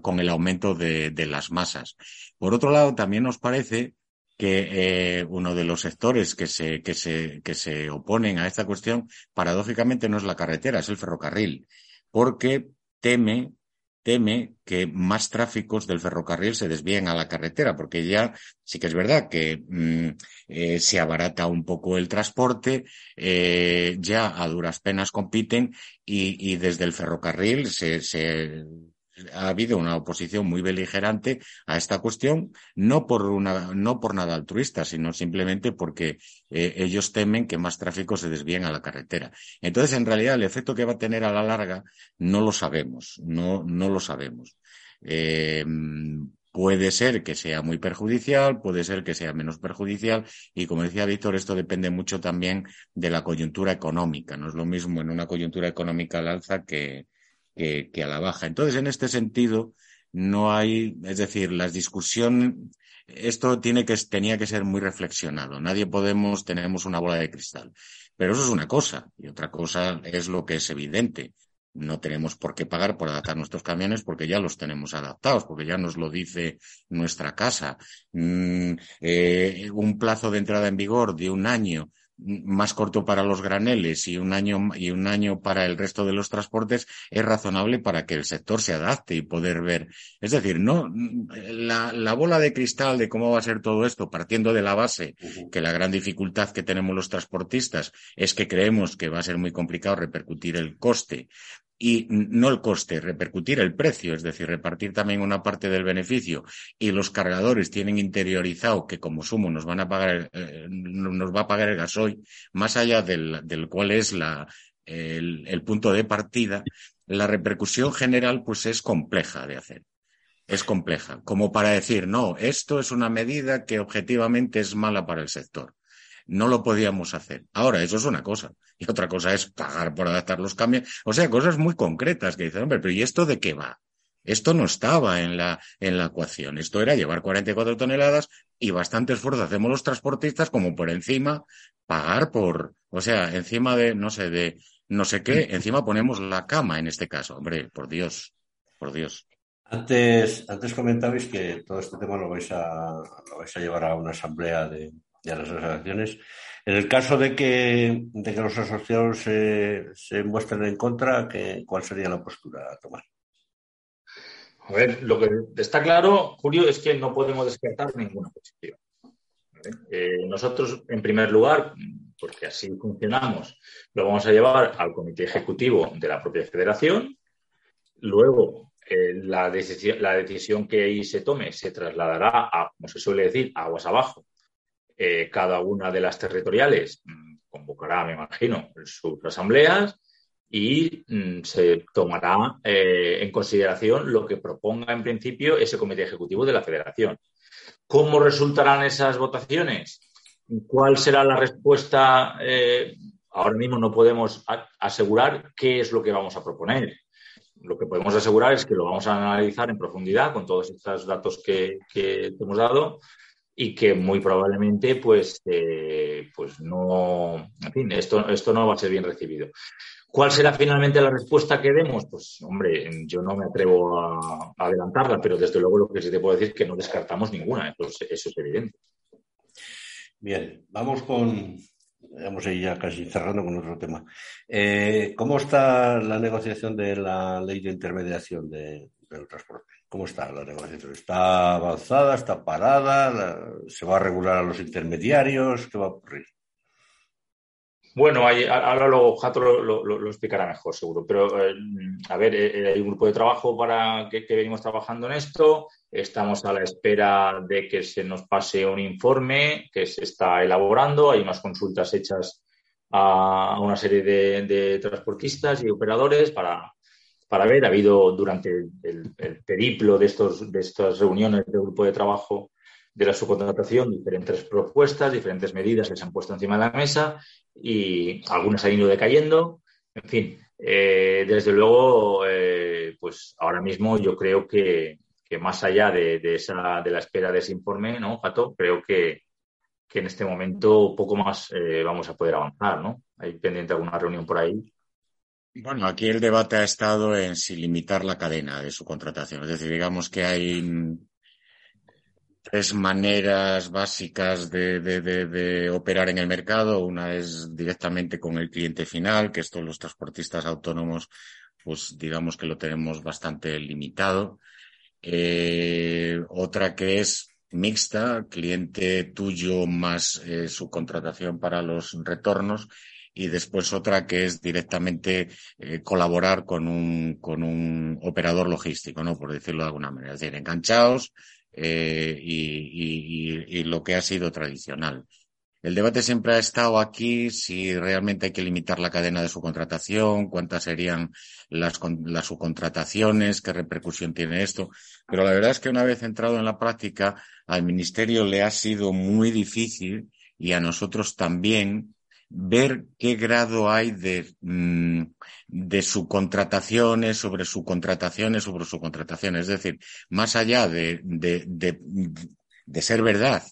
con el aumento de, de, las masas. Por otro lado, también nos parece que eh, uno de los sectores que se, que, se, que se oponen a esta cuestión, paradójicamente, no es la carretera, es el ferrocarril, porque teme teme que más tráficos del ferrocarril se desvíen a la carretera, porque ya sí que es verdad que mm, eh, se abarata un poco el transporte, eh, ya a duras penas compiten y, y desde el ferrocarril se, se ha habido una oposición muy beligerante a esta cuestión, no por una, no por nada altruista, sino simplemente porque eh, ellos temen que más tráfico se desvíen a la carretera. Entonces, en realidad, el efecto que va a tener a la larga no lo sabemos, no, no lo sabemos. Eh, Puede ser que sea muy perjudicial, puede ser que sea menos perjudicial y como decía Víctor, esto depende mucho también de la coyuntura económica. No es lo mismo en una coyuntura económica al alza que, que, a la baja. Entonces, en este sentido, no hay, es decir, la discusión, esto tiene que, tenía que ser muy reflexionado. Nadie podemos, tenemos una bola de cristal. Pero eso es una cosa. Y otra cosa es lo que es evidente no tenemos por qué pagar por adaptar nuestros camiones porque ya los tenemos adaptados, porque ya nos lo dice nuestra casa. Mm, eh, un plazo de entrada en vigor de un año más corto para los graneles y un año y un año para el resto de los transportes es razonable para que el sector se adapte y poder ver. Es decir, no la, la bola de cristal de cómo va a ser todo esto, partiendo de la base que la gran dificultad que tenemos los transportistas es que creemos que va a ser muy complicado repercutir el coste y no el coste, repercutir el precio, es decir, repartir también una parte del beneficio y los cargadores tienen interiorizado que como sumo nos van a pagar, eh, nos va a pagar el gasoil, más allá del, del cual es la, el punto de partida, la repercusión general pues es compleja de hacer es compleja, como para decir, no, esto es una medida que objetivamente es mala para el sector no lo podíamos hacer. Ahora, eso es una cosa. Y otra cosa es pagar por adaptar los cambios. O sea, cosas muy concretas que dicen, hombre, pero ¿y esto de qué va? Esto no estaba en la, en la ecuación. Esto era llevar 44 toneladas y bastante esfuerzo hacemos los transportistas como por encima pagar por, o sea, encima de, no sé, de no sé qué, encima ponemos la cama en este caso. Hombre, por Dios, por Dios. Antes, antes comentabais que todo este tema lo vais a, lo vais a llevar a una asamblea de, de las asociaciones. En el caso de que, de que los asociados se, se muestren en contra, ¿qué, ¿cuál sería la postura a tomar? A ver, lo que está claro, Julio, es que no podemos descartar ninguna posición. Eh, nosotros, en primer lugar, porque así funcionamos, lo vamos a llevar al comité ejecutivo de la propia federación. Luego, eh, la, decisión, la decisión que ahí se tome se trasladará a, como se suele decir, aguas abajo, eh, cada una de las territoriales mm, convocará, me imagino, sus asambleas y mm, se tomará eh, en consideración lo que proponga en principio ese comité ejecutivo de la federación. ¿Cómo resultarán esas votaciones? ¿Cuál será la respuesta? Eh, ahora mismo no podemos asegurar qué es lo que vamos a proponer. Lo que podemos asegurar es que lo vamos a analizar en profundidad con todos estos datos que, que hemos dado y que muy probablemente pues, eh, pues no, en fin, esto, esto no va a ser bien recibido. ¿Cuál será finalmente la respuesta que demos? Pues, hombre, yo no me atrevo a, adelantarla, pero desde luego lo que sí te puedo decir es que no descartamos ninguna, eso es evidente. Bien, vamos con, vamos a ir ya casi cerrando con otro tema. Eh, ¿Cómo está la negociación de la ley de intermediación de, del transporte? ¿Cómo está la negociación? ¿Está avanzada? ¿Está parada? ¿Se va a regular a los intermediarios? ¿Qué va a ocurrir? Bueno, ahora luego Jato lo, explicará mejor, seguro. Pero, eh, a ver, eh, hay un grupo de trabajo para que, venimos trabajando en esto. Estamos a la espera de que se nos pase un informe que se está elaborando. Hay unas consultas hechas a una serie de transportistas y operadores para, para ver. Ha habido durante el, periplo de, estos, de estas reuniones del grupo de trabajo de la subcontratación diferentes propuestas, diferentes medidas que se han puesto encima de la mesa y algunas han ido decayendo. En fin, eh, desde luego, eh, pues ahora mismo yo creo que, más allá de, esa, de la espera de ese informe, ¿no, Jato? Creo que, en este momento poco más eh, vamos a poder avanzar, ¿no? Hay pendiente alguna reunión por ahí bueno, aquí el debate ha estado en si limitar la cadena de su contratación. Es decir, digamos que hay tres maneras básicas de, operar en el mercado. Una es directamente con el cliente final, que esto los transportistas autónomos, pues digamos que lo tenemos bastante limitado. Eh, otra que es mixta, cliente tuyo más eh, su contratación para los retornos y después otra que es directamente eh, colaborar con un, con un operador logístico, ¿no? Por decirlo de alguna manera. Es decir, enganchados eh, y, y, y, lo que ha sido tradicional. el debate siempre ha estado aquí si realmente hay que limitar la cadena de subcontratación, cuántas serían las, las subcontrataciones, qué repercusión tiene esto. Pero la verdad es que una vez entrado en la práctica, al Ministerio le ha sido muy difícil y a nosotros también ver qué grado hay de, mm, de subcontrataciones sobre subcontrataciones sobre subcontrataciones. Es decir, más allá de, de, de, de ser verdad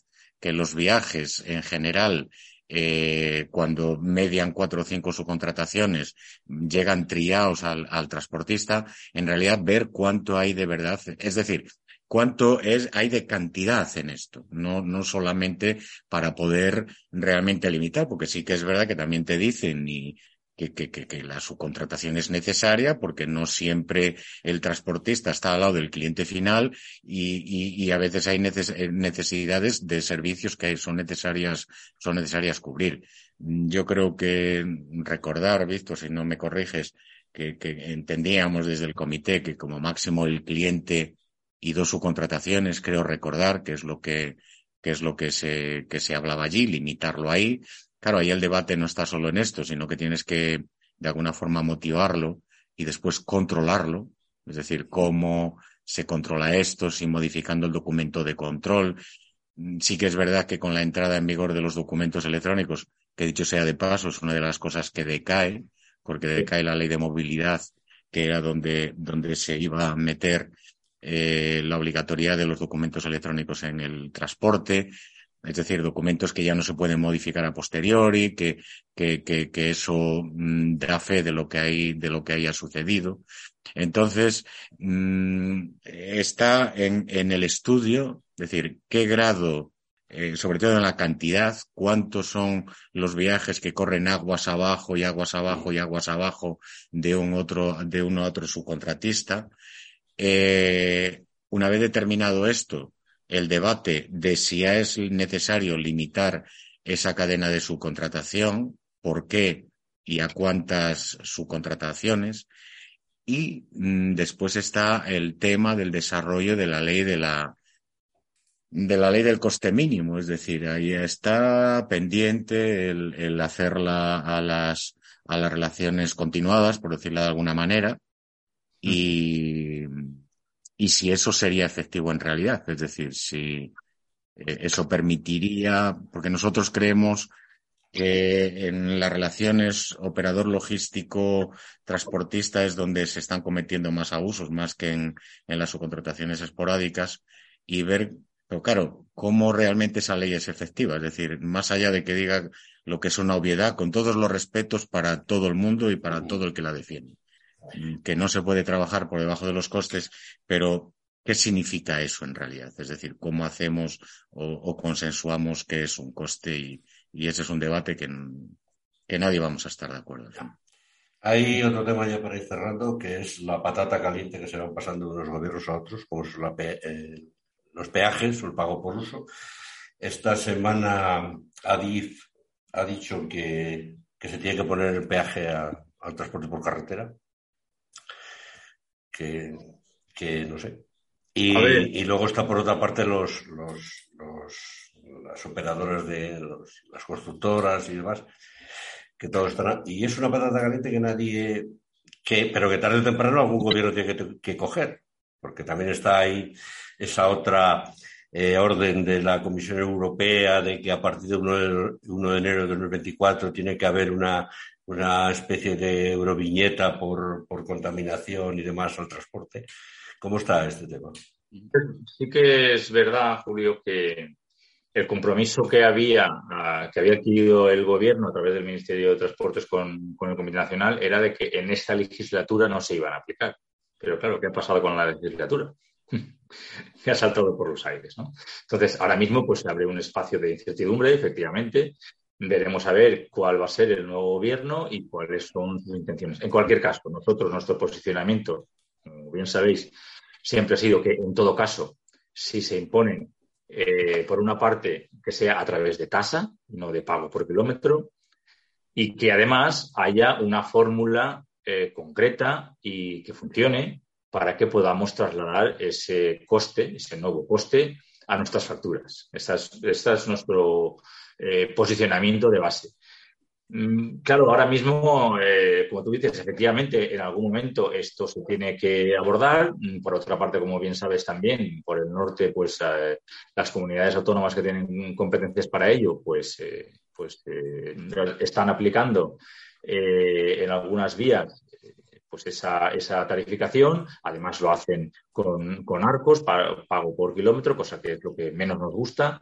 que los viajes en general eh, cuando median cuatro o cinco subcontrataciones, llegan triados al, al, transportista, en realidad ver cuánto hay de verdad. Es decir, cuánto es, hay de cantidad en esto, no, no solamente para poder realmente limitar, porque sí que es verdad que también te dicen y que, que, que, la subcontratación es necesaria porque no siempre el transportista está al lado del cliente final y, y, y a veces hay necesidades de servicios que son necesarias, son necesarias cubrir. Yo creo que recordar, Víctor, si no me corriges, que, que entendíamos desde el comité que como máximo el cliente y dos subcontrataciones, creo recordar, que es lo que, que es lo que se, que se hablaba allí, limitarlo ahí. Claro, ahí el debate no está solo en esto, sino que tienes que, de alguna forma, motivarlo y después controlarlo. Es decir, cómo se controla esto, si modificando el documento de control. Sí que es verdad que con la entrada en vigor de los documentos electrónicos, que dicho sea de paso, es una de las cosas que decae, porque decae la ley de movilidad, que era donde, donde se iba a meter eh, la obligatoriedad de los documentos electrónicos en el transporte, es decir, documentos que ya no se pueden modificar a posteriori, que, que, que, que eso mm, da fe de lo que hay, de lo que haya sucedido. Entonces, mm, está en, en, el estudio, es decir, qué grado, eh, sobre todo en la cantidad, cuántos son los viajes que corren aguas abajo y aguas abajo y aguas abajo de un otro, de uno a otro subcontratista. Eh, una vez determinado esto, el debate de si es necesario limitar esa cadena de subcontratación, por qué y a cuántas subcontrataciones. Y mm, después está el tema del desarrollo de la ley de la, de la ley del coste mínimo, es decir, ahí está pendiente el, hacerla a las, a las relaciones continuadas, por decirlo de alguna manera, y, y si eso sería efectivo en realidad. Es decir, si eh, eso permitiría, porque nosotros creemos que en las relaciones operador logístico transportista es donde se están cometiendo más abusos, más que en, en las subcontrataciones esporádicas, y ver, pero claro, cómo realmente esa ley es efectiva. Es decir, más allá de que diga lo que es una obviedad, con todos los respetos para todo el mundo y para todo el que la defiende que no se puede trabajar por debajo de los costes, pero ¿qué significa eso en realidad? Es decir, ¿cómo hacemos o, consensuamos que es un coste? Y, ese es un debate que, que nadie vamos a estar de acuerdo. Hay otro tema ya para ir cerrando, que es la patata caliente que se van pasando de unos gobiernos a otros, como eh, los peajes o el pago por uso. Esta semana Adif ha dicho que, que se tiene que poner el peaje a, al transporte por carretera, que, que no sé. Y, y, luego está por otra parte los, los, los las operadoras de los, las constructoras y demás, que todo están. Y es una patata caliente que nadie. Que, pero que tarde o temprano algún gobierno tiene que, que coger, porque también está ahí esa otra eh, orden de la Comisión Europea de que a partir de 1 de, 1 de enero de 2024 tiene que haber una una especie de euroviñeta por, por contaminación y demás al transporte. ¿Cómo está este tema? Sí que es verdad, Julio, que el compromiso que había, que había adquirido el gobierno a través del Ministerio de Transportes con, con, el Comité Nacional era de que en esta legislatura no se iban a aplicar. Pero claro, ¿qué ha pasado con la legislatura? que ha saltado por los aires, ¿no? Entonces, ahora mismo pues se abre un espacio de incertidumbre, efectivamente, Veremos a ver cuál va a ser el nuevo gobierno y cuáles son sus intenciones. En cualquier caso, nosotros, nuestro posicionamiento, como bien sabéis, siempre ha sido que, en todo caso, si se imponen, eh, por una parte, que sea a través de tasa, no de pago por kilómetro, y que además haya una fórmula eh, concreta y que funcione para que podamos trasladar ese coste, ese nuevo coste, a nuestras facturas. Este es, nuestro eh, posicionamiento de base. Mm, claro, ahora mismo, eh, como tú dices, efectivamente, en algún momento esto se tiene que abordar. Mm, por otra parte, como bien sabes también, por el norte, pues eh, las comunidades autónomas que tienen competencias para ello, pues, pues están aplicando en algunas vías pues esa, esa, tarificación. Además lo hacen con, arcos, pago por kilómetro, cosa que es lo que menos nos gusta.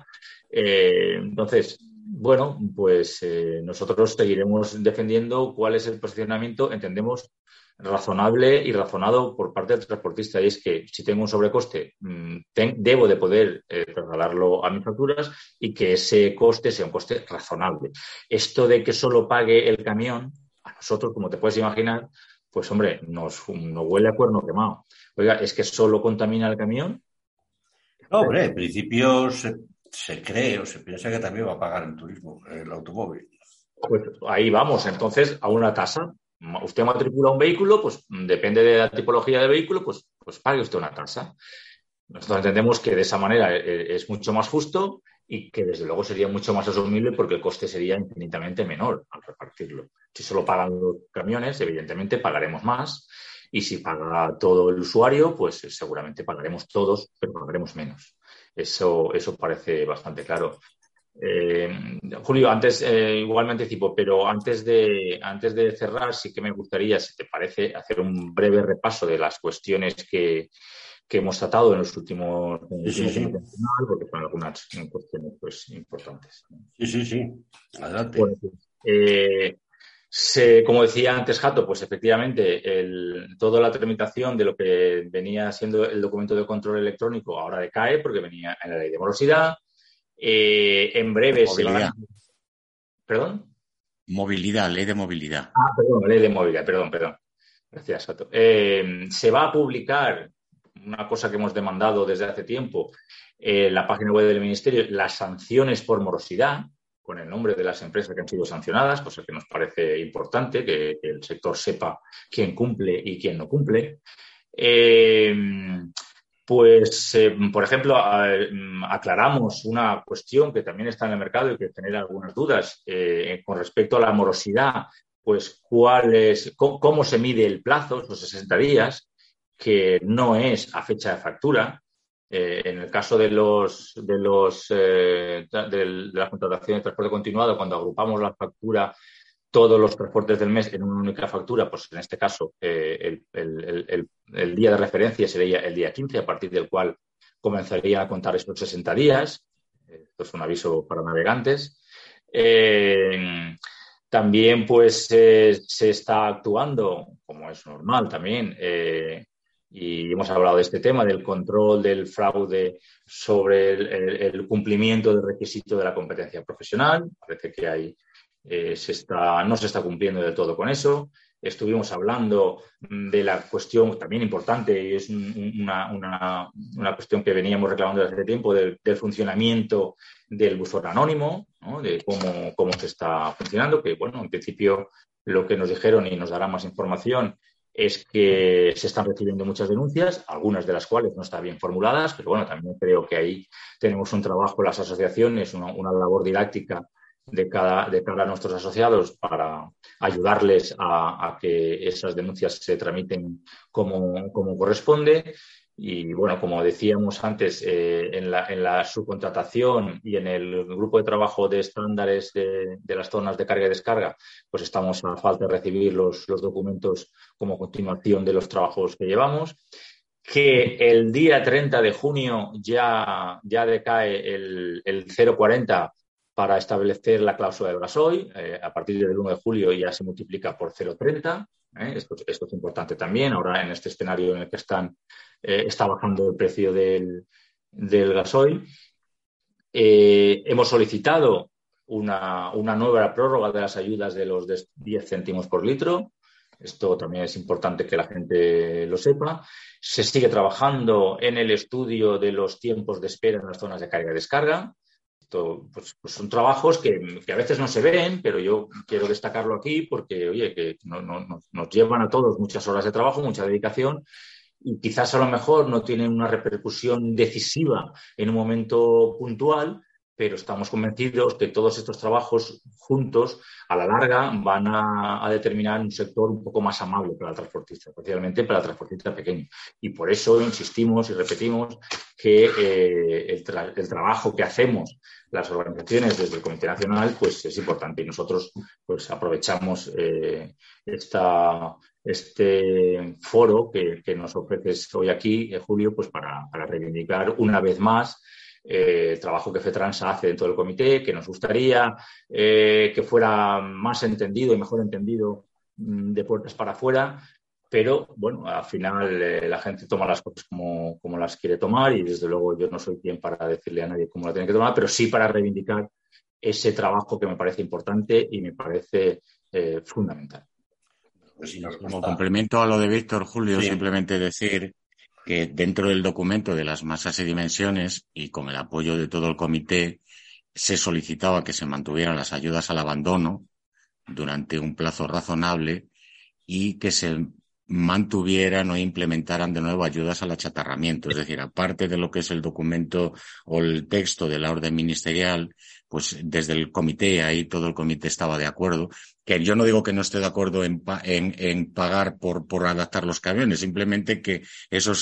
entonces, bueno, pues eh, nosotros seguiremos defendiendo cuál es el posicionamiento, entendemos, razonable y razonado por parte del transportista. Y es que si tengo un sobrecoste, mm, debo de poder eh, trasladarlo a mis facturas y que ese coste sea un coste razonable. Esto de que solo pague el camión, a nosotros, como te puedes imaginar, pues hombre, nos, huele a cuerno quemado. Oiga, ¿es que solo contamina el camión? No, hombre, en principio se cree o se piensa que también va a pagar el turismo, el automóvil. Pues ahí vamos, entonces, a una tasa. Usted matricula un vehículo, pues depende de la tipología del vehículo, pues, pues pague usted una tasa. Nosotros entendemos que de esa manera eh, eh, es mucho más justo y que desde luego sería mucho más asumible porque el coste sería infinitamente menor al repartirlo. Si solo pagan los camiones, evidentemente pagaremos más y si paga todo el usuario, pues seguramente pagaremos todos, pero pagaremos menos. Eso, eso parece bastante claro. Eh, Julio, antes eh, igual me anticipo, pero antes de, antes de cerrar, sí que me gustaría, si te parece, hacer un breve repaso de las cuestiones que, hemos tratado en los últimos, en porque son algunas cuestiones pues, importantes. Sí, sí, sí. Adelante. Eh, como decía antes Jato, pues efectivamente toda la tramitación de lo que venía siendo el documento de control electrónico ahora decae porque venía en la ley de morosidad. Eh, en breve se va. ¿Perdón? Movilidad, ley de movilidad. Ah, perdón, ley de movilidad, perdón, perdón. Gracias, Jato. Eh, se va a publicar una cosa que hemos demandado desde hace tiempo en la página web del Ministerio, las sanciones por morosidad con el nombre de las empresas que han sido sancionadas, cosa que nos parece importante, que, el sector sepa quién cumple y quién no cumple. Eh, pues, eh, por ejemplo, aclaramos una cuestión que también está en el mercado y que genera algunas dudas eh, con respecto a la morosidad, pues cuál es, cómo, se mide el plazo, los 60 días, que no es a fecha de factura, eh, en el caso de los de los eh, de, la contratación de transporte continuado, cuando agrupamos la factura, todos los transportes del mes en una única factura, pues en este caso eh, el, día de referencia sería el día 15, a partir del cual comenzaría a contar estos 60 días. Esto es un aviso para navegantes. también pues se está actuando, como es normal también, y hemos hablado de este tema, del control del fraude sobre el, cumplimiento del requisito de la competencia profesional. Parece que hay, eh, se está, no se está cumpliendo del todo con eso. Estuvimos hablando de la cuestión también importante, y es una, una, cuestión que veníamos reclamando desde hace tiempo, del, funcionamiento del buzón anónimo, de cómo, cómo se está funcionando, que bueno, en principio lo que nos dijeron y nos dará más información es que se están recibiendo muchas denuncias, algunas de las cuales no están bien formuladas, pero bueno, también creo que ahí tenemos un trabajo las asociaciones, una, labor didáctica de cada, de cada nuestros asociados para ayudarles a, que esas denuncias se tramiten como, como corresponde. Y bueno, como decíamos antes, eh, en, la, en, la, subcontratación y en el grupo de trabajo de estándares de, las zonas de carga y descarga, pues estamos a falta de recibir los, los, documentos como continuación de los trabajos que llevamos. Que el día 30 de junio ya, ya decae el, el 040 para establecer la cláusula de gasoil. Eh, a partir del 1 de julio ya se multiplica por 0,30. ¿eh? Esto, es importante también. Ahora, en este escenario en el que están eh, está bajando el precio del, gasoil. Eh, hemos solicitado una, nueva prórroga de las ayudas de los 10 céntimos por litro. Esto también es importante que la gente lo sepa. Se sigue trabajando en el estudio de los tiempos de espera en las zonas de carga y descarga. Pues, pues son trabajos que, a veces no se ven, pero yo quiero destacarlo aquí porque, oye, que nos llevan a todos muchas horas de trabajo, mucha dedicación y quizás a lo mejor no tienen una repercusión decisiva en un momento puntual, pero estamos convencidos que todos estos trabajos juntos, a la larga, van a, determinar un sector un poco más amable para el transportista, especialmente para el transportista pequeño. Y por eso insistimos y repetimos que eh, el, trabajo que hacemos las organizaciones desde el Comité Nacional pues es importante y nosotros pues aprovechamos eh, este foro que, nos ofreces hoy aquí, eh, Julio, pues para reivindicar una vez más eh, el trabajo que FETRANS hace dentro del comité, que nos gustaría eh, que fuera más entendido y mejor entendido mm, de puertas para afuera, pero bueno, al final eh, la gente toma las cosas como, como, las quiere tomar y desde luego yo no soy quien para decirle a nadie cómo la tiene que tomar, pero sí para reivindicar ese trabajo que me parece importante y me parece fundamental. Pues como complemento a lo de Víctor, Julio, simplemente decir que dentro del documento de las masas y dimensiones y con el apoyo de todo el comité se solicitaba que se mantuvieran las ayudas al abandono durante un plazo razonable y que se mantuvieran o implementaran de nuevo ayudas al achatarramiento. Es decir, aparte de lo que es el documento o el texto de la orden ministerial, pues desde el comité, ahí todo el comité estaba de acuerdo, que yo no digo que no esté de acuerdo en, en, pagar por, por adaptar los camiones, simplemente que eso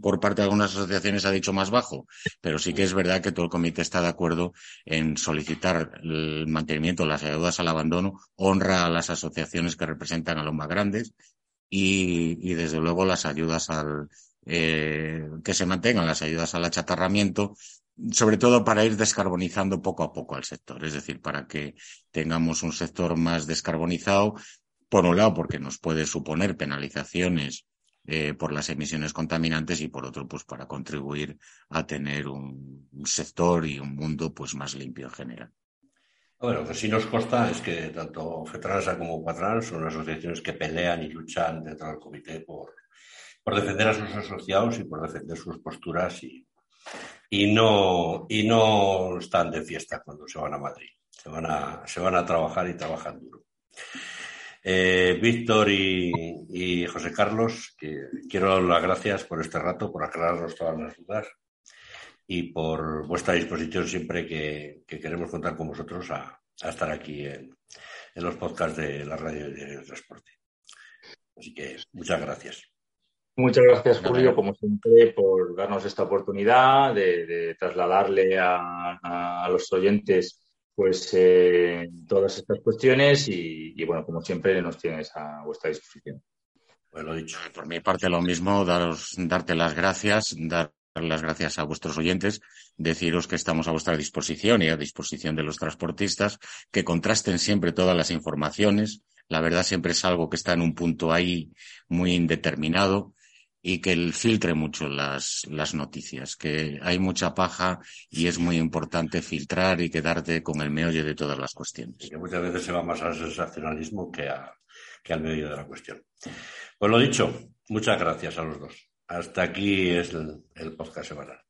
por parte de algunas asociaciones ha dicho más bajo, pero sí que es verdad que todo el comité está de acuerdo en solicitar el mantenimiento las ayudas al abandono, honra a las asociaciones que representan a los más grandes y, y desde luego las ayudas al, eh, que se mantengan las ayudas al achatarramiento sobre todo para ir descarbonizando poco a poco al sector, es decir, para que tengamos un sector más descarbonizado, por un lado, porque nos puede suponer penalizaciones eh, por las emisiones contaminantes y por otro, pues para contribuir a tener un, sector y un mundo pues más limpio en general. Bueno, lo que sí nos consta es que tanto FETRANSA como Patran son asociaciones que pelean y luchan dentro del comité por, por defender a sus asociados y por defender sus posturas y, y no, y no están de fiesta cuando se van a Madrid. Se van a, se van a trabajar y trabajan duro. Eh, Víctor y, José Carlos, que quiero dar las gracias por este rato, por aclararnos todas las dudas y por vuestra disposición siempre que, queremos contar con vosotros a, estar aquí en, los podcasts de la radio de transporte. Así que muchas gracias. Muchas gracias, Julio, como siempre, por darnos esta oportunidad de, trasladarle a, los oyentes pues eh, todas estas cuestiones y, bueno, como siempre, nos tienes a vuestra disposición. Pues lo dicho. Por mi parte, lo mismo, daros, darte las gracias, dar las gracias a vuestros oyentes, deciros que estamos a vuestra disposición y a disposición de los transportistas, que contrasten siempre todas las informaciones. La verdad siempre es algo que está en un punto ahí muy indeterminado y que él filtre mucho las, las noticias, que hay mucha paja y es muy importante filtrar y quedarte con el meollo de todas las cuestiones. Que muchas veces se va más al sensacionalismo que, a, que al meollo de la cuestión. Pues lo dicho, muchas gracias a los dos. Hasta aquí es el, el podcast semanal.